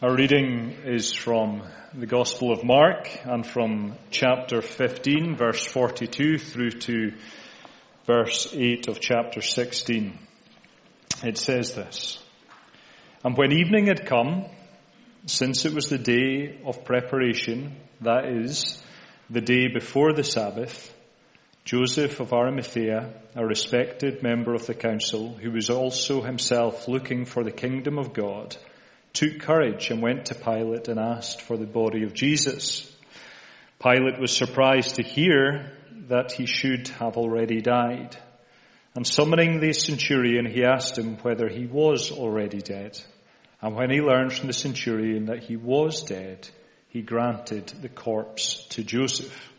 Our reading is from the Gospel of Mark and from chapter 15, verse 42 through to verse 8 of chapter 16. It says this, And when evening had come, since it was the day of preparation, that is, the day before the Sabbath, Joseph of Arimathea, a respected member of the council, who was also himself looking for the kingdom of God, took courage and went to Pilate and asked for the body of Jesus. Pilate was surprised to hear that he should have already died. And summoning the centurion, he asked him whether he was already dead. And when he learned from the centurion that he was dead, he granted the corpse to Joseph.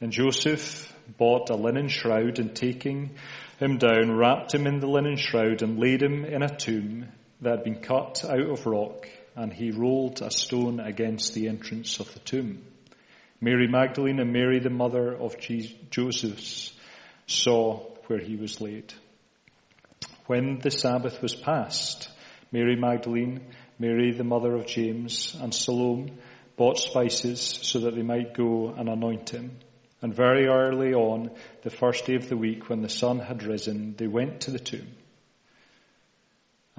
And Joseph bought a linen shroud and taking him down, wrapped him in the linen shroud and laid him in a tomb that had been cut out of rock, and he rolled a stone against the entrance of the tomb. Mary Magdalene and Mary, the mother of Joseph, saw where he was laid. When the Sabbath was past, Mary Magdalene, Mary, the mother of James, and Salome bought spices so that they might go and anoint him. And very early on, the first day of the week, when the sun had risen, they went to the tomb.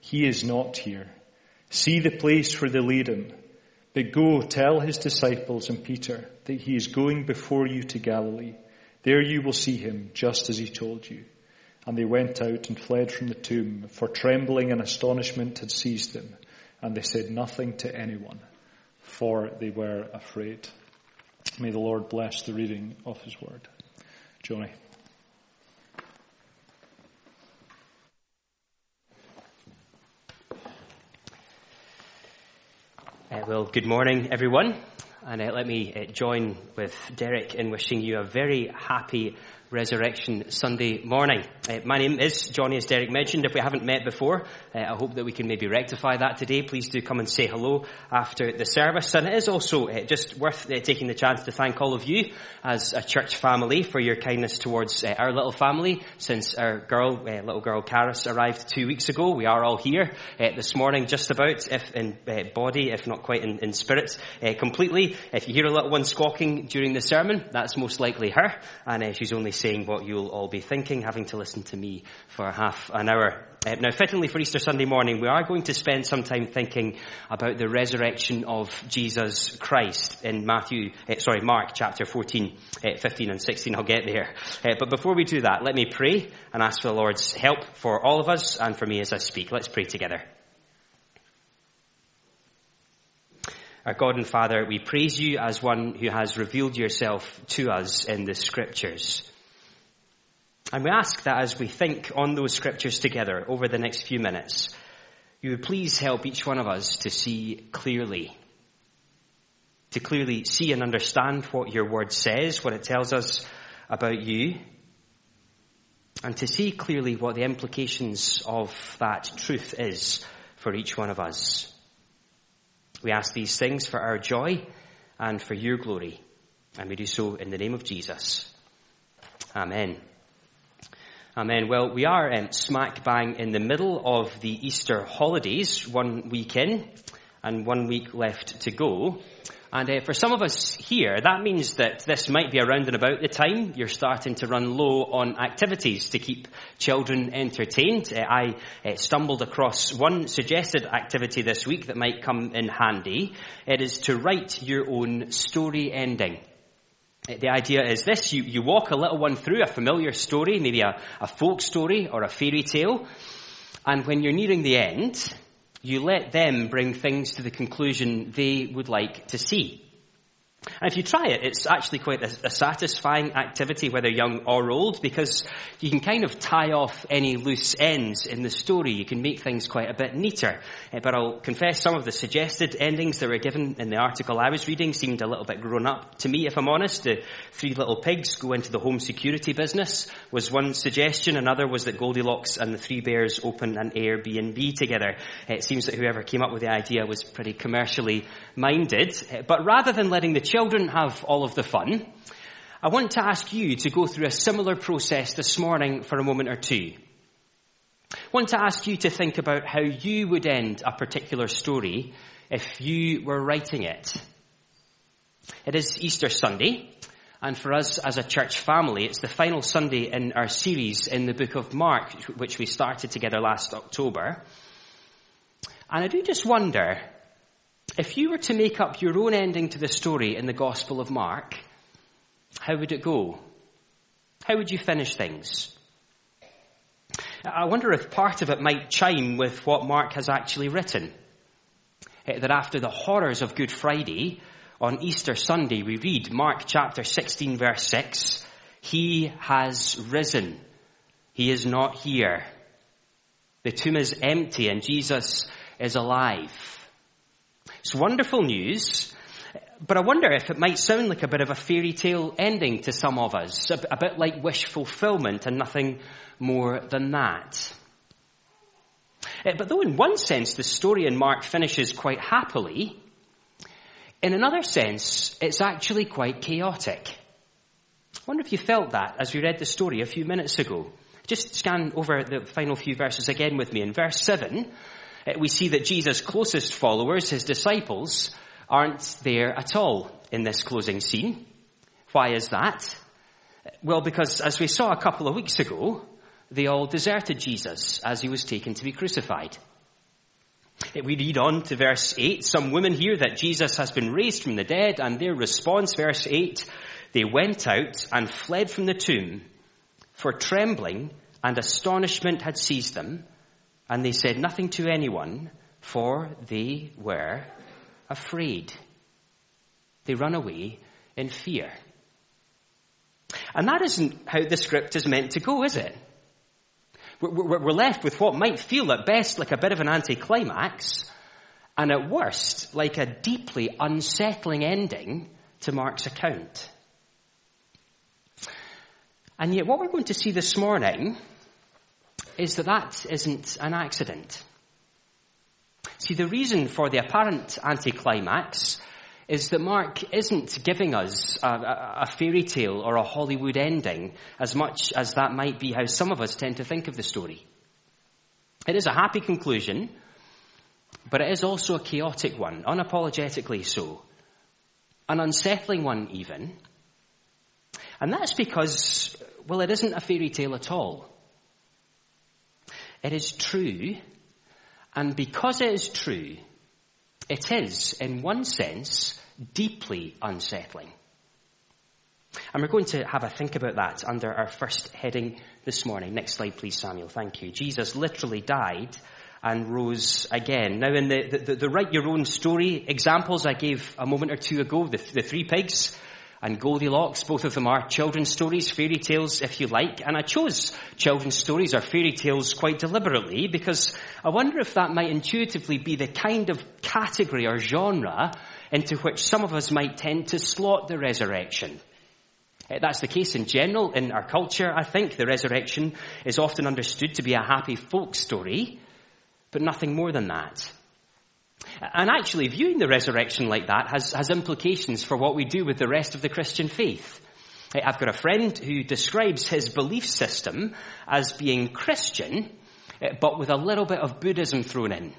He is not here. See the place where they laid him. But go tell his disciples and Peter that he is going before you to Galilee. There you will see him just as he told you. And they went out and fled from the tomb, for trembling and astonishment had seized them. And they said nothing to anyone, for they were afraid. May the Lord bless the reading of his word. Johnny. Well, good morning, everyone. And uh, let me uh, join with Derek in wishing you a very happy Resurrection Sunday morning. Uh, my name is Johnny, as Derek mentioned. If we haven't met before, uh, I hope that we can maybe rectify that today. Please do come and say hello after the service. And it is also uh, just worth uh, taking the chance to thank all of you as a church family for your kindness towards our little family since our girl, little girl Karis arrived two weeks ago. We are all here this morning, just about, if in body, if not quite in, in spirit, completely. If you hear a little one squawking during the sermon, that's most likely her, and she's only saying what you'll all be thinking, having to listen to me for half an hour. Uh, now, fittingly for Easter Sunday morning, we are going to spend some time thinking about the resurrection of Jesus Christ in Matthew, uh, sorry, Mark chapter 14, uh, 15 and 16. I'll get there. Uh, but before we do that, let me pray and ask for the Lord's help for all of us and for me as I speak. Let's pray together. Our God and Father, we praise you as one who has revealed yourself to us in the scriptures. And we ask that as we think on those scriptures together over the next few minutes, you would please help each one of us to see clearly, to clearly see and understand what your word says, what it tells us about you, and to see clearly what the implications of that truth is for each one of us. We ask these things for our joy and for your glory, and we do so in the name of Jesus. Amen. Amen. Well, we are um, smack bang in the middle of the Easter holidays, one week in and one week left to go. And uh, for some of us here, that means that this might be around and about the time you're starting to run low on activities to keep children entertained. Uh, I uh, stumbled across one suggested activity this week that might come in handy. It is to write your own story ending. The idea is this, you, you walk a little one through a familiar story, maybe a, a folk story or a fairy tale, and when you're nearing the end, you let them bring things to the conclusion they would like to see. And if you try it, it's actually quite a, a, satisfying activity, whether young or old, because you can kind of tie off any loose ends in the story. You can make things quite a bit neater. Uh, but I'll confess some of the suggested endings that were given in the article I was reading seemed a little bit grown up to me, if I'm honest. The three little pigs go into the home security business was one suggestion. Another was that Goldilocks and the three bears open an Airbnb together. Uh, it seems that whoever came up with the idea was pretty commercially minded. Uh, but rather than letting the children have all of the fun, I want to ask you to go through a similar process this morning for a moment or two. I want to ask you to think about how you would end a particular story if you were writing it. It is Easter Sunday, and for us as a church family, it's the final Sunday in our series in the book of Mark, which we started together last October. And I do just wonder if you were to make up your own ending to the story in the Gospel of Mark, how would it go? How would you finish things? I wonder if part of it might chime with what Mark has actually written. Eh, that after the horrors of Good Friday, on Easter Sunday, we read Mark chapter 16 verse 6, He has risen. He is not here. The tomb is empty and Jesus is alive. It's wonderful news, but I wonder if it might sound like a bit of a fairy tale ending to some of us, a, bit like wish fulfillment and nothing more than that. Uh, but though in one sense the story in Mark finishes quite happily, in another sense it's actually quite chaotic. I wonder if you felt that as we read the story a few minutes ago. Just scan over the final few verses again with me. In verse 7, uh, we see that Jesus' closest followers, his disciples, aren't there at all in this closing scene. Why is that? Well, because as we saw a couple of weeks ago, they all deserted Jesus as he was taken to be crucified. Uh, we read on to verse 8. Some women hear that Jesus has been raised from the dead and their response, verse 8, they went out and fled from the tomb for trembling and astonishment had seized them and they said nothing to anyone, for they were afraid. They run away in fear. And that isn't how the script is meant to go, is it? We're left with what might feel at best like a bit of an anticlimax, and at worst, like a deeply unsettling ending to Mark's account. And yet, what we're going to see this morning is that that isn't an accident. See, the reason for the apparent anticlimax is that Mark isn't giving us a, a, a, fairy tale or a Hollywood ending as much as that might be how some of us tend to think of the story. It is a happy conclusion, but it is also a chaotic one, unapologetically so. An unsettling one even. And that's because, well, it isn't a fairy tale at all. It is true, and because it is true, it is, in one sense, deeply unsettling. And we're going to have a think about that under our first heading this morning. Next slide, please, Samuel. Thank you. Jesus literally died and rose again. Now, in the, the, the write your own story examples I gave a moment or two ago, the, the three pigs, and Goldilocks. Both of them are children's stories, fairy tales, if you like. And I chose children's stories or fairy tales quite deliberately because I wonder if that might intuitively be the kind of category or genre into which some of us might tend to slot the resurrection. Eh, that's the case in general in our culture. I think the resurrection is often understood to be a happy folk story, but nothing more than that. And actually, viewing the resurrection like that has, has implications for what we do with the rest of the Christian faith. I've got a friend who describes his belief system as being Christian, eh, but with a little bit of Buddhism thrown in.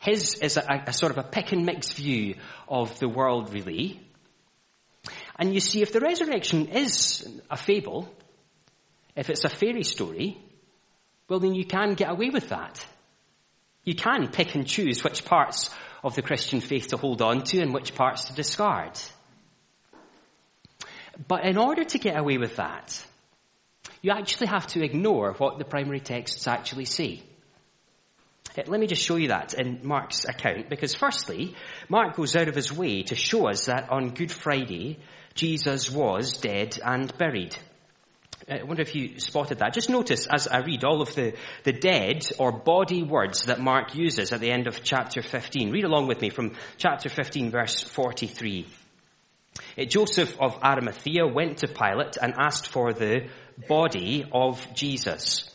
His is a, a sort of a pick and mix view of the world, really. And you see, if the resurrection is a fable, if it's a fairy story, well, then you can get away with that. You can pick and choose which parts of the Christian faith to hold on to and which parts to discard. But in order to get away with that, you actually have to ignore what the primary texts actually say. Uh, let me just show you that in Mark's account, because firstly, Mark goes out of his way to show us that on Good Friday, Jesus was dead and buried. I wonder if you spotted that. Just notice as I read all of the, the dead or body words that Mark uses at the end of chapter 15. Read along with me from chapter 15 verse 43. Uh, Joseph of Arimathea went to Pilate and asked for the body of Jesus.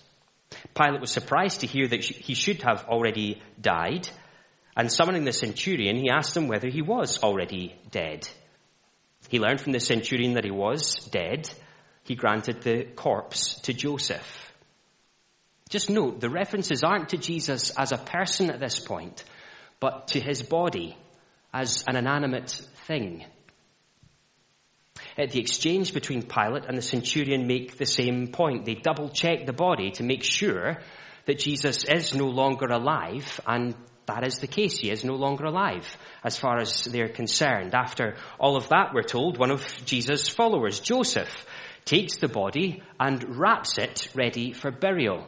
Pilate was surprised to hear that he should have already died, and summoning the centurion, he asked him whether he was already dead. He learned from the centurion that he was dead. He granted the corpse to Joseph. Just note, the references aren't to Jesus as a person at this point, but to his body as an inanimate thing. The exchange between Pilate and the centurion make the same point. They double check the body to make sure that Jesus is no longer alive and that is the case. He is no longer alive as far as they're concerned. After all of that, we're told one of Jesus' followers, Joseph, takes the body and wraps it ready for burial.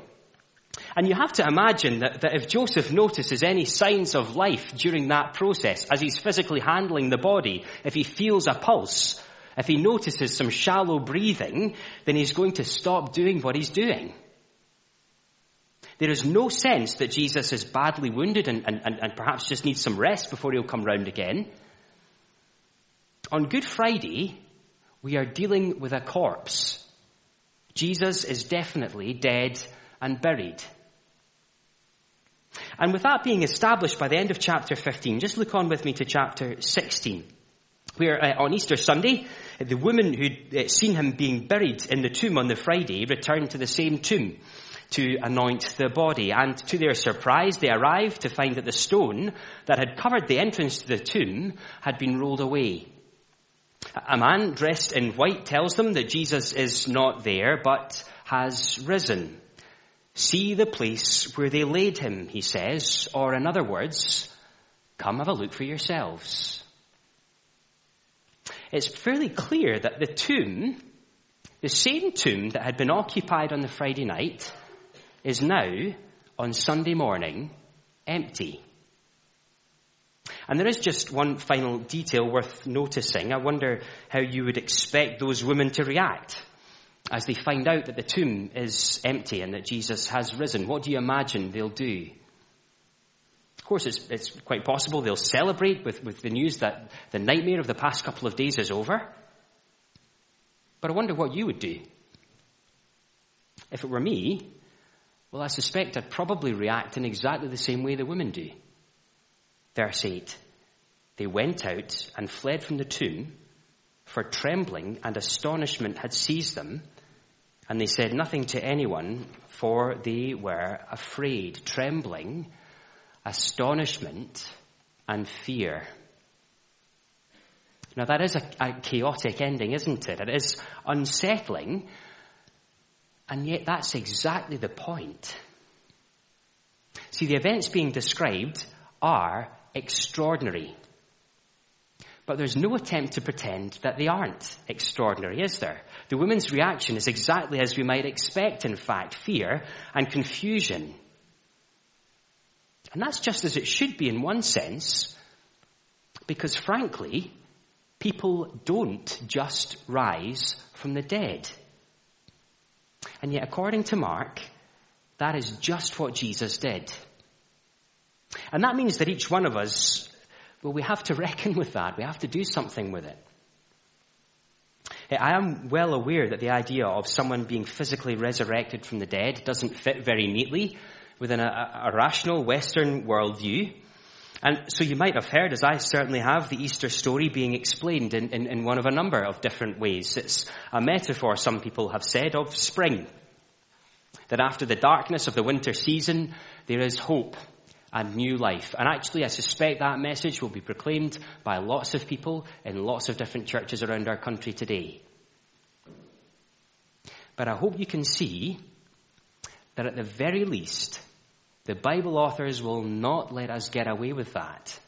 And you have to imagine that, that if Joseph notices any signs of life during that process, as he's physically handling the body, if he feels a pulse, if he notices some shallow breathing, then he's going to stop doing what he's doing. There is no sense that Jesus is badly wounded and, and, and perhaps just needs some rest before he'll come round again. On Good Friday, we are dealing with a corpse. Jesus is definitely dead and buried. And with that being established by the end of chapter 15, just look on with me to chapter 16, where uh, on Easter Sunday, the woman who'd uh, seen him being buried in the tomb on the Friday returned to the same tomb to anoint the body. And to their surprise, they arrived to find that the stone that had covered the entrance to the tomb had been rolled away. A man dressed in white tells them that Jesus is not there, but has risen. See the place where they laid him, he says, or in other words, come have a look for yourselves it's fairly clear that the tomb, the same tomb that had been occupied on the Friday night, is now, on Sunday morning, empty. And there is just one final detail worth noticing. I wonder how you would expect those women to react as they find out that the tomb is empty and that Jesus has risen. What do you imagine they'll do? Of course, it's, it's quite possible they'll celebrate with, with the news that the nightmare of the past couple of days is over. But I wonder what you would do. If it were me, well, I suspect I'd probably react in exactly the same way the women do. Verse 8 They went out and fled from the tomb, for trembling and astonishment had seized them, and they said nothing to anyone, for they were afraid. Trembling astonishment, and fear. Now that is a, a, chaotic ending, isn't it? It is unsettling, and yet that's exactly the point. See, the events being described are extraordinary. But there's no attempt to pretend that they aren't extraordinary, is there? The woman's reaction is exactly as we might expect, in fact, fear and confusion. And that's just as it should be in one sense, because frankly, people don't just rise from the dead. And yet, according to Mark, that is just what Jesus did. And that means that each one of us, well, we have to reckon with that. We have to do something with it. I am well aware that the idea of someone being physically resurrected from the dead doesn't fit very neatly within a, a rational Western worldview. And so you might have heard, as I certainly have, the Easter story being explained in, in, in, one of a number of different ways. It's a metaphor, some people have said, of spring. That after the darkness of the winter season, there is hope and new life. And actually, I suspect that message will be proclaimed by lots of people in lots of different churches around our country today. But I hope you can see that at the very least, the Bible authors will not let us get away with that.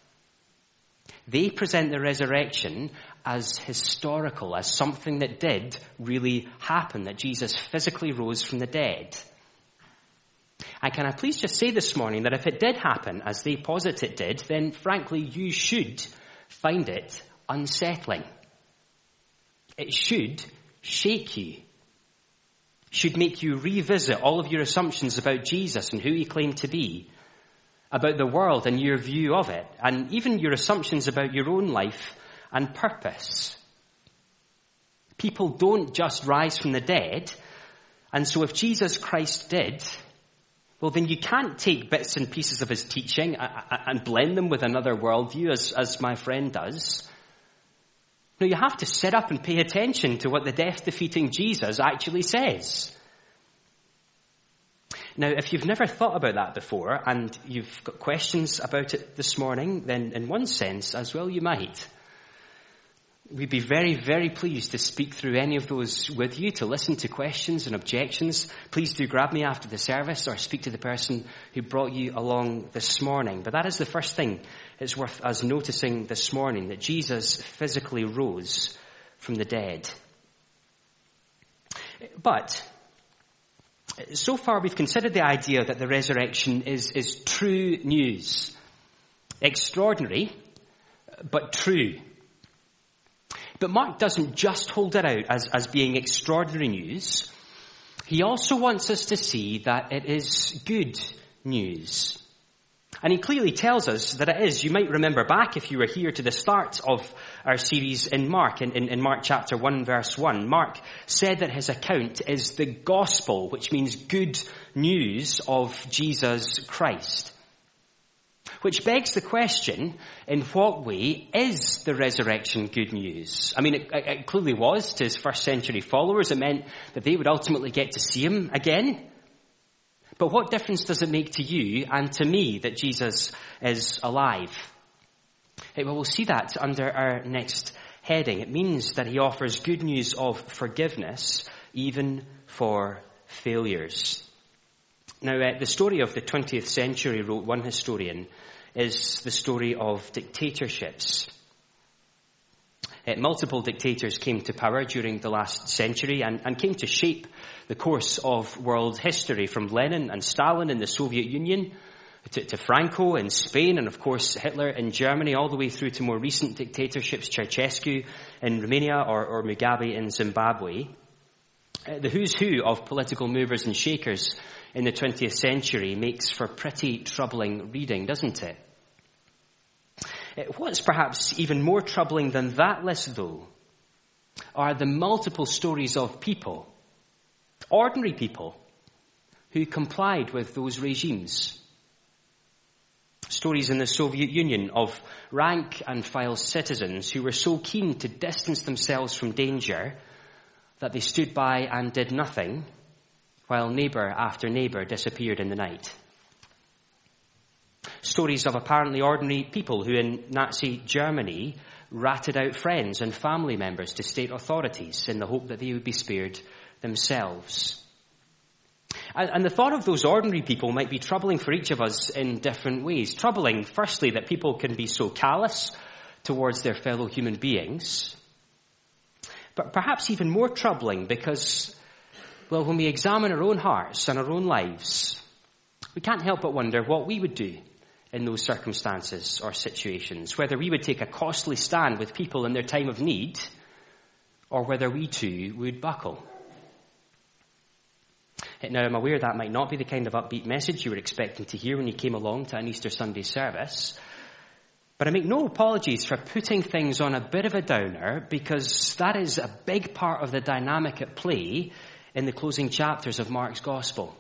They present the resurrection as historical, as something that did really happen, that Jesus physically rose from the dead. And can I please just say this morning that if it did happen as they posit it did, then frankly you should find it unsettling. It should shake you. Should make you revisit all of your assumptions about Jesus and who he claimed to be, about the world and your view of it, and even your assumptions about your own life and purpose. People don't just rise from the dead, and so if Jesus Christ did, well then you can't take bits and pieces of his teaching uh, uh, uh, and blend them with another worldview as, as my friend does. No, you have to sit up and pay attention to what the death defeating Jesus actually says. Now, if you've never thought about that before and you've got questions about it this morning, then in one sense, as well you might. We'd be very, very pleased to speak through any of those with you, to listen to questions and objections. Please do grab me after the service or speak to the person who brought you along this morning. But that is the first thing it's worth us noticing this morning, that Jesus physically rose from the dead. But, so far we've considered the idea that the resurrection is, is true news. Extraordinary, but true. But Mark doesn't just hold it out as, as being extraordinary news. He also wants us to see that it is good news. And he clearly tells us that it is. You might remember back if you were here to the start of our series in Mark, in, in, in, Mark chapter 1 verse 1. Mark said that his account is the gospel, which means good news of Jesus Christ. Which begs the question, in what way is the resurrection good news? I mean, it, it clearly was to his first century followers. It meant that they would ultimately get to see him again. But what difference does it make to you and to me that Jesus is alive? Well, we'll see that under our next heading. It means that he offers good news of forgiveness even for failures. Now, uh, the story of the 20th century, wrote one historian, is the story of dictatorships. Uh, multiple dictators came to power during the last century and, and came to shape the course of world history from Lenin and Stalin in the Soviet Union to, to, Franco in Spain and of course Hitler in Germany all the way through to more recent dictatorships, Ceausescu in Romania or, or Mugabe in Zimbabwe. Uh, the who's who of political movers and shakers in the 20th century makes for pretty troubling reading, doesn't it? What's perhaps even more troubling than that list, though, are the multiple stories of people, ordinary people, who complied with those regimes. Stories in the Soviet Union of rank and file citizens who were so keen to distance themselves from danger that they stood by and did nothing while neighbour after neighbour disappeared in the night. Stories of apparently ordinary people who in Nazi Germany ratted out friends and family members to state authorities in the hope that they would be spared themselves. And, and, the thought of those ordinary people might be troubling for each of us in different ways. Troubling, firstly, that people can be so callous towards their fellow human beings. But perhaps even more troubling because well, when we examine our own hearts and our own lives, we can't help but wonder what we would do in those circumstances or situations, whether we would take a costly stand with people in their time of need, or whether we too would buckle. Now, I'm aware that might not be the kind of upbeat message you were expecting to hear when you came along to an Easter Sunday service. But I make no apologies for putting things on a bit of a downer because that is a big part of the dynamic at play in the closing chapters of Mark's Gospel.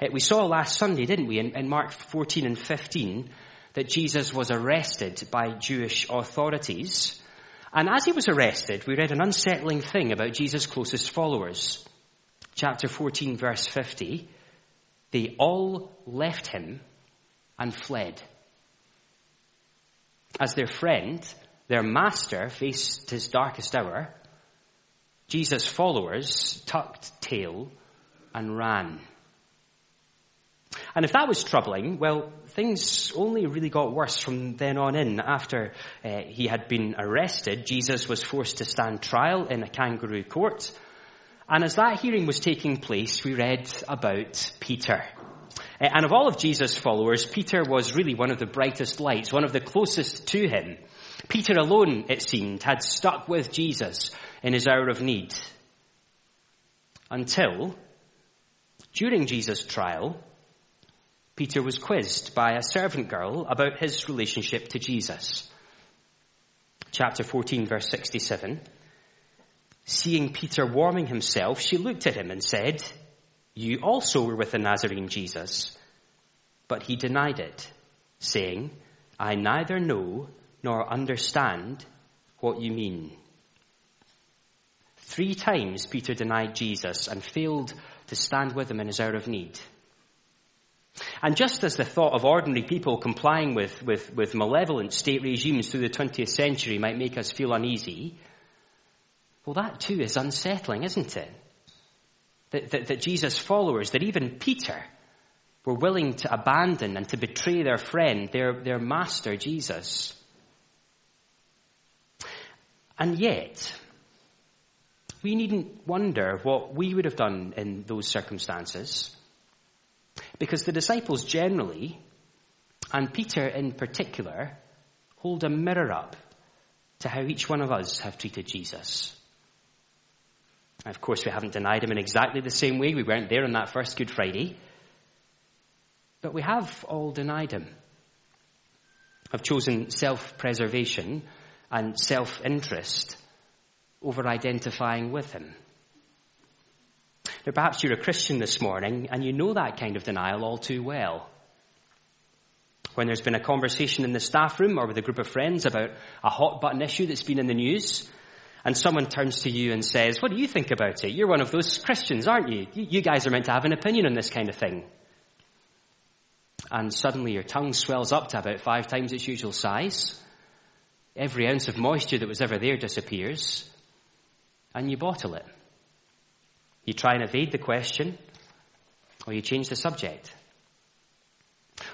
Uh, we saw last Sunday, didn't we, in, in Mark 14 and 15, that Jesus was arrested by Jewish authorities. And as he was arrested, we read an unsettling thing about Jesus' closest followers. Chapter 14, verse 50. They all left him and fled. As their friend, their master faced his darkest hour, Jesus' followers tucked tail and ran. And if that was troubling, well, things only really got worse from then on in. After uh, he had been arrested, Jesus was forced to stand trial in a kangaroo court. And as that hearing was taking place, we read about Peter. Uh, and of all of Jesus' followers, Peter was really one of the brightest lights, one of the closest to him. Peter alone, it seemed, had stuck with Jesus in his hour of need. Until, during Jesus' trial, Peter was quizzed by a servant girl about his relationship to Jesus. Chapter 14 verse 67. Seeing Peter warming himself, she looked at him and said, you also were with the Nazarene Jesus. But he denied it, saying, I neither know nor understand what you mean. Three times Peter denied Jesus and failed to stand with him in his hour of need. And just as the thought of ordinary people complying with, with, with malevolent state regimes through the 20th century might make us feel uneasy, well, that too is unsettling, isn't it? That, that, that Jesus' followers, that even Peter, were willing to abandon and to betray their friend, their, their master, Jesus. And yet, we needn't wonder what we would have done in those circumstances. Because the disciples generally, and Peter in particular, hold a mirror up to how each one of us have treated Jesus. Of course, we haven't denied him in exactly the same way. We weren't there on that first Good Friday. But we have all denied him. Have chosen self-preservation and self-interest over identifying with him. Perhaps you're a Christian this morning and you know that kind of denial all too well. When there's been a conversation in the staff room or with a group of friends about a hot button issue that's been in the news, and someone turns to you and says, what do you think about it? You're one of those Christians, aren't you? You guys are meant to have an opinion on this kind of thing. And suddenly your tongue swells up to about five times its usual size. Every ounce of moisture that was ever there disappears. And you bottle it. You try and evade the question, or you change the subject.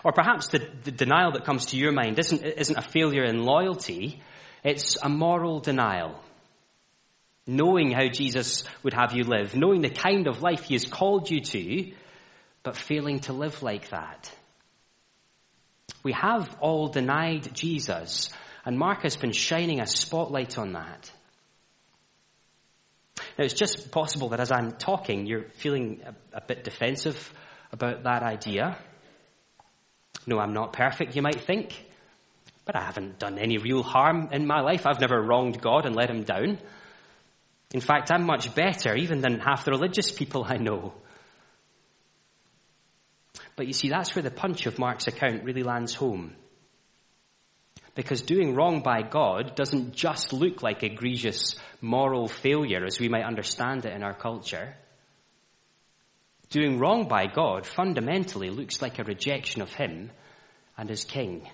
Or perhaps the, the denial that comes to your mind isn't, isn't a failure in loyalty, it's a moral denial knowing how Jesus would have you live, knowing the kind of life he has called you to, but failing to live like that. We have all denied Jesus, and Mark has been shining a spotlight on that. Now, it's just possible that as I'm talking, you're feeling a, a bit defensive about that idea. No, I'm not perfect, you might think, but I haven't done any real harm in my life. I've never wronged God and let him down. In fact, I'm much better even than half the religious people I know. But you see, that's where the punch of Mark's account really lands home. Because doing wrong by God doesn't just look like egregious moral failure as we might understand it in our culture. Doing wrong by God fundamentally looks like a rejection of Him and His King.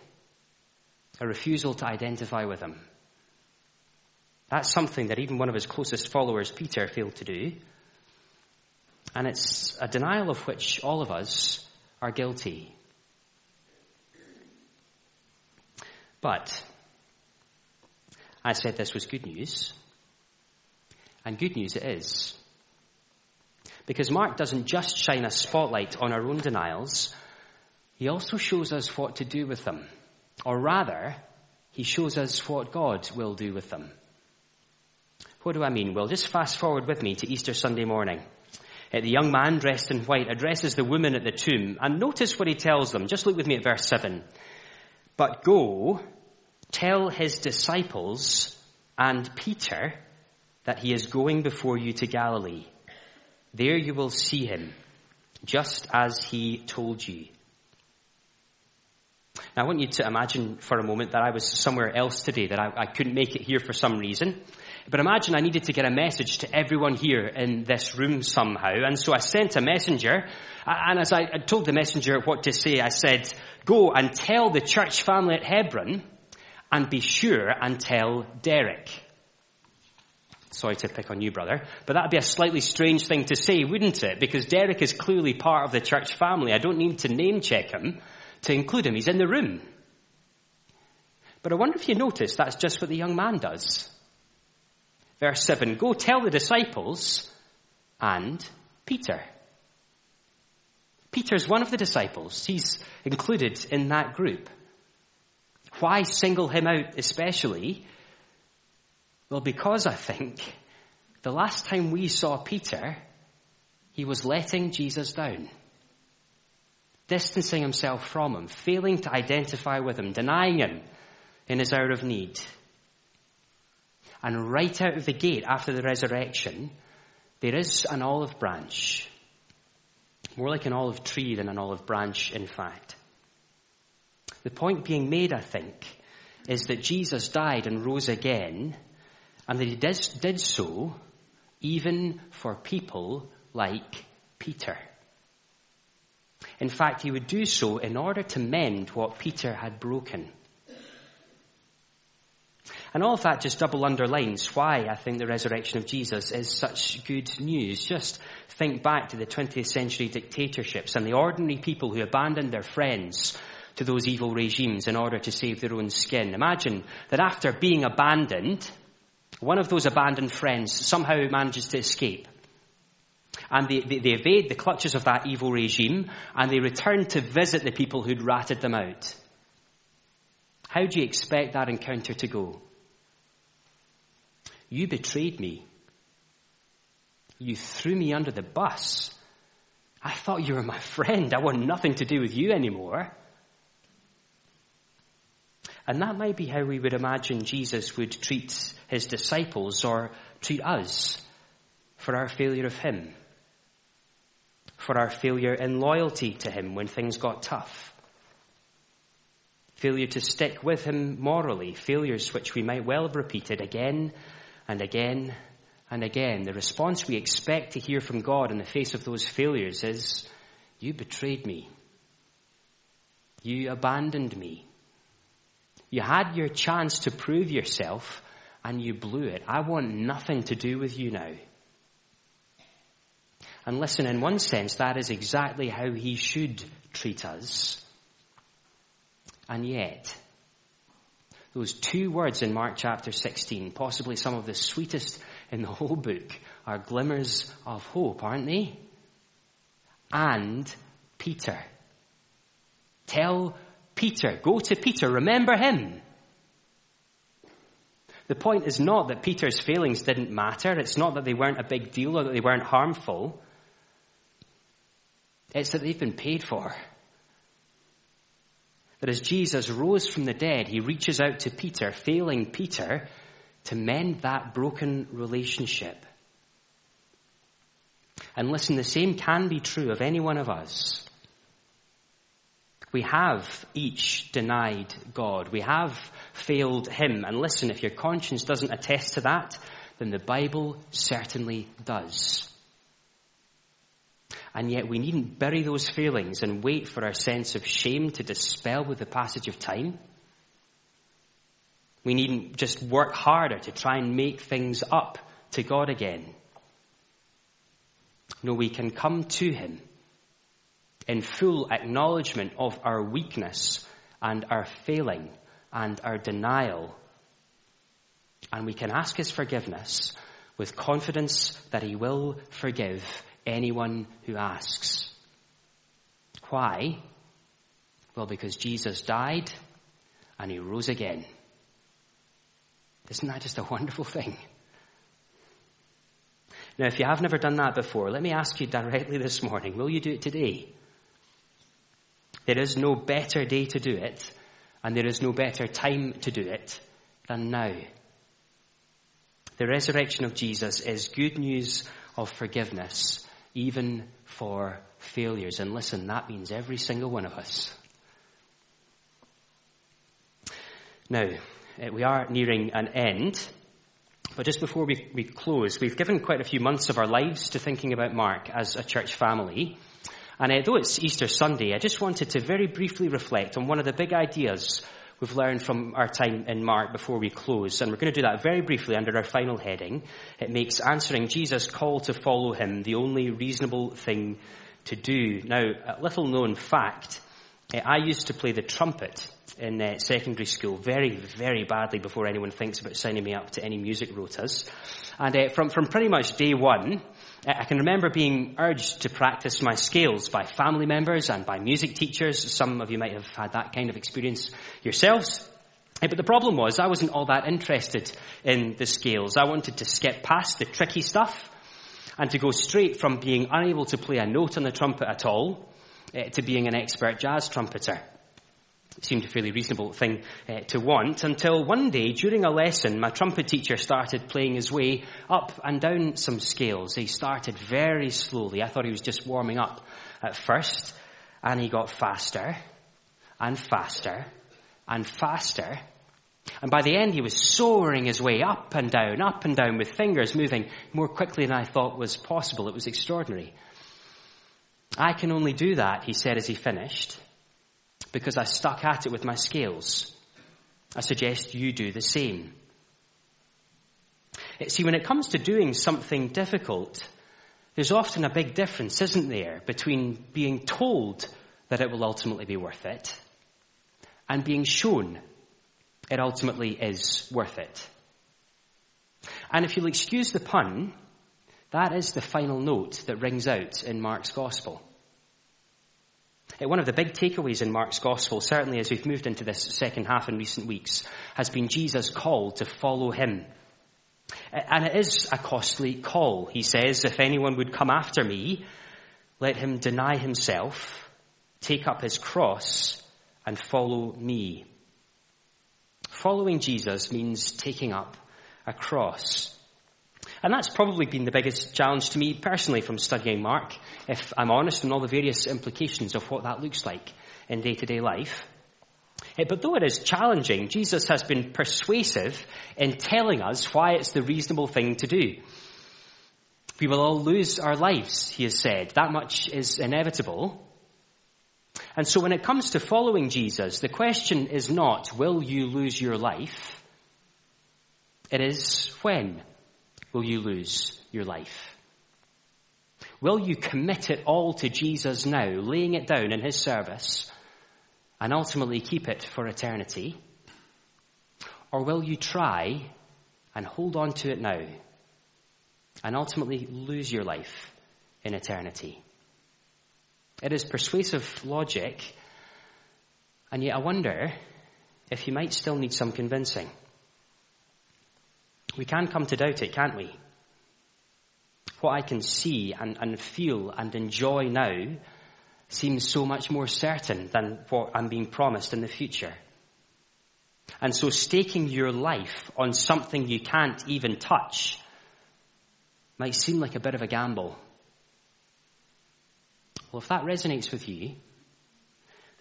A refusal to identify with Him. That's something that even one of his closest followers, Peter, failed to do. And it's a denial of which all of us are guilty. But I said this was good news. And good news it is. Because Mark doesn't just shine a spotlight on our own denials, he also shows us what to do with them. Or rather, he shows us what God will do with them. What do I mean? Well, just fast forward with me to Easter Sunday morning. Uh, the young man dressed in white addresses the women at the tomb and notice what he tells them. Just look with me at verse 7. But go, tell his disciples and Peter that he is going before you to Galilee. There you will see him, just as he told you. Now I want you to imagine for a moment that I was somewhere else today, that I, I couldn't make it here for some reason. But imagine I needed to get a message to everyone here in this room somehow. And so I sent a messenger. And as I told the messenger what to say, I said, go and tell the church family at Hebron and be sure and tell Derek. Sorry to pick on you, brother, but that'd be a slightly strange thing to say, wouldn't it? Because Derek is clearly part of the church family. I don't need to name check him to include him. He's in the room. But I wonder if you notice that's just what the young man does. Verse 7, go tell the disciples and Peter. Peter's one of the disciples. He's included in that group. Why single him out especially? Well, because I think the last time we saw Peter, he was letting Jesus down. Distancing himself from him, failing to identify with him, denying him in his hour of need. And right out of the gate after the resurrection, there is an olive branch. More like an olive tree than an olive branch, in fact. The point being made, I think, is that Jesus died and rose again, and that he did, so even for people like Peter. In fact, he would do so in order to mend what Peter had broken. And all of that just double underlines why I think the resurrection of Jesus is such good news. Just think back to the 20th century dictatorships and the ordinary people who abandoned their friends to those evil regimes in order to save their own skin. Imagine that after being abandoned, one of those abandoned friends somehow manages to escape. And they, they, they evade the clutches of that evil regime and they return to visit the people who'd ratted them out. How do you expect that encounter to go? You betrayed me. You threw me under the bus. I thought you were my friend. I want nothing to do with you anymore. And that might be how we would imagine Jesus would treat his disciples or treat us for our failure of him, for our failure in loyalty to him when things got tough, failure to stick with him morally, failures which we might well have repeated again and again and again. The response we expect to hear from God in the face of those failures is, You betrayed me. You abandoned me. You had your chance to prove yourself and you blew it. I want nothing to do with you now. And listen, in one sense, that is exactly how he should treat us. And yet, those two words in Mark chapter 16, possibly some of the sweetest in the whole book, are glimmers of hope, aren't they? And Peter. Tell Peter. Go to Peter. Remember him. The point is not that Peter's failings didn't matter. It's not that they weren't a big deal or that they weren't harmful. It's that they've been paid for. That as Jesus rose from the dead, he reaches out to Peter, failing Peter, to mend that broken relationship. And listen, the same can be true of any one of us. We have each denied God. We have failed Him. And listen, if your conscience doesn't attest to that, then the Bible certainly does. And yet we needn't bury those failings and wait for our sense of shame to dispel with the passage of time. We needn't just work harder to try and make things up to God again. No, we can come to Him in full acknowledgement of our weakness and our failing and our denial. And we can ask His forgiveness with confidence that He will forgive anyone who asks. Why? Well, because Jesus died and he rose again. Isn't that just a wonderful thing? Now, if you have never done that before, let me ask you directly this morning will you do it today? There is no better day to do it, and there is no better time to do it than now. The resurrection of Jesus is good news of forgiveness even for failures. And listen, that means every single one of us. Now, eh, we are nearing an end. But just before we, we close, we've given quite a few months of our lives to thinking about Mark as a church family. And uh, though it's Easter Sunday, I just wanted to very briefly reflect on one of the big ideas we've learned from our time in Mark before we close. And we're going to do that very briefly under our final heading. It makes answering Jesus' call to follow him the only reasonable thing to do. Now, a little known fact, eh, I used to play the trumpet in uh, secondary school very, very badly before anyone thinks about signing me up to any music rotas. And uh, from, from pretty much day one, I can remember being urged to practice my scales by family members and by music teachers. Some of you might have had that kind of experience yourselves. But the problem was I wasn't all that interested in the scales. I wanted to skip past the tricky stuff and to go straight from being unable to play a note on the trumpet at all uh, to being an expert jazz trumpeter. Seemed a fairly reasonable thing uh, to want until one day during a lesson my trumpet teacher started playing his way up and down some scales. He started very slowly. I thought he was just warming up at first and he got faster and faster and faster. And by the end he was soaring his way up and down, up and down with fingers moving more quickly than I thought was possible. It was extraordinary. I can only do that, he said as he finished, because I stuck at it with my scales. I suggest you do the same. Eh, see, when it comes to doing something difficult, there's often a big difference, isn't there, between being told that it will ultimately be worth it and being shown it ultimately is worth it. And if you'll excuse the pun, that is the final note that rings out in Mark's Gospel. Uh, one of the big takeaways in Mark's Gospel, certainly as we've moved into this second half in recent weeks, has been Jesus' call to follow him. Uh, and it is a costly call. He says, if anyone would come after me, let him deny himself, take up his cross, and follow me. Following Jesus means taking up a cross. And that's probably been the biggest challenge to me personally from studying Mark, if I'm honest, and all the various implications of what that looks like in day to day life. Eh, but though it is challenging, Jesus has been persuasive in telling us why it's the reasonable thing to do. We will all lose our lives, he has said. That much is inevitable. And so when it comes to following Jesus, the question is not, will you lose your life? It is, when will you lose your life? Will you commit it all to Jesus now, laying it down in His service, and ultimately keep it for eternity? Or will you try and hold on to it now, and ultimately lose your life in eternity? It is persuasive logic, and yet I wonder if you might still need some convincing. We can come to doubt it, can't we? What I can see and, and feel and enjoy now seems so much more certain than what I'm being promised in the future. And so staking your life on something you can't even touch might seem like a bit of a gamble. Well, if that resonates with you,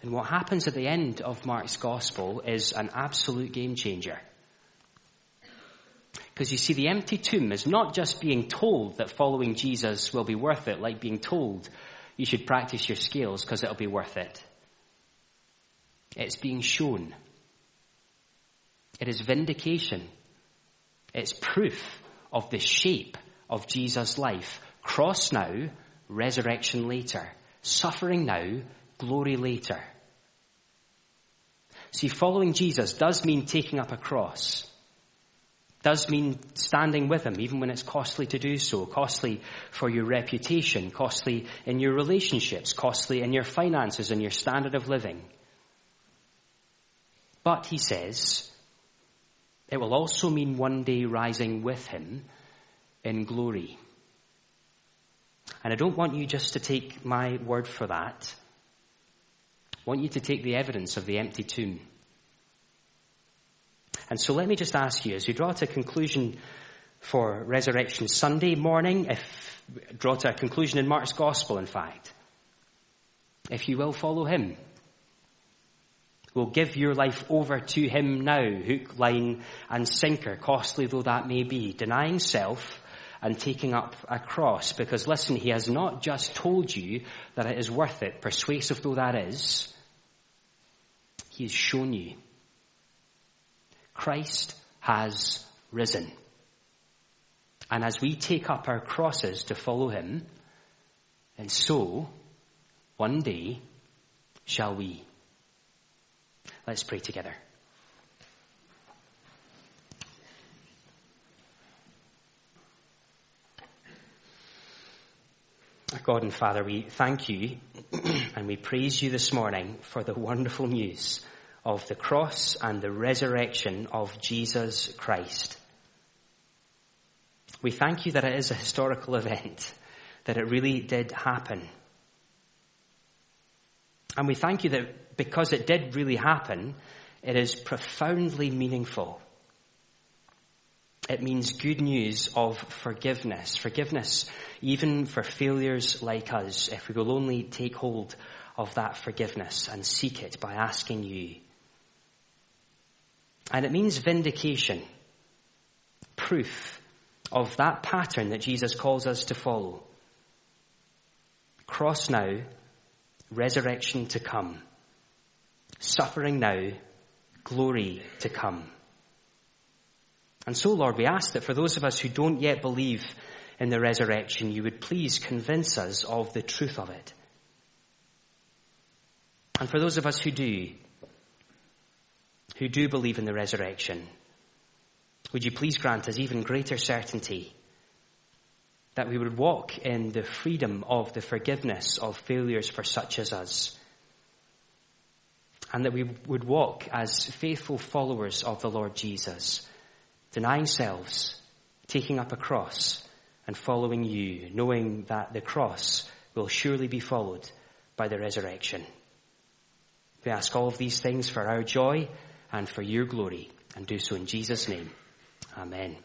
then what happens at the end of Mark's gospel is an absolute game changer. Because you see, the empty tomb is not just being told that following Jesus will be worth it, like being told you should practice your scales because it'll be worth it. It's being shown. It is vindication. It's proof of the shape of Jesus' life. Cross now, resurrection later. Suffering now, glory later. See, following Jesus does mean taking up a cross. Does mean standing with him, even when it's costly to do so. Costly for your reputation, costly in your relationships, costly in your finances and your standard of living. But, he says, it will also mean one day rising with him in glory. And I don't want you just to take my word for that. I want you to take the evidence of the empty tomb. And so let me just ask you, as we draw to a conclusion for Resurrection Sunday morning, if draw to a conclusion in Mark's Gospel, in fact, if you will follow him, will give your life over to him now, hook, line, and sinker, costly though that may be, denying self, and taking up a cross. Because listen, he has not just told you that it is worth it, persuasive though that is. He has shown you. Christ has risen. And as we take up our crosses to follow him, and so, one day, shall we. Let's pray together. God and Father, we thank you and we praise you this morning for the wonderful news of the cross and the resurrection of Jesus Christ. We thank you that it is a historical event, that it really did happen. And we thank you that because it did really happen, it is profoundly meaningful. It means good news of forgiveness. Forgiveness even for failures like us, if we will only take hold of that forgiveness and seek it by asking you. And it means vindication, proof of that pattern that Jesus calls us to follow. Cross now, resurrection to come. Suffering now, glory to come. And so, Lord, we ask that for those of us who don't yet believe in the resurrection, you would please convince us of the truth of it. And for those of us who do, who do believe in the resurrection, would you please grant us even greater certainty that we would walk in the freedom of the forgiveness of failures for such as us. And that we would walk as faithful followers of the Lord Jesus, denying selves, taking up a cross, and following you, knowing that the cross will surely be followed by the resurrection. We ask all of these things for our joy and for your glory, and do so in Jesus' name. Amen.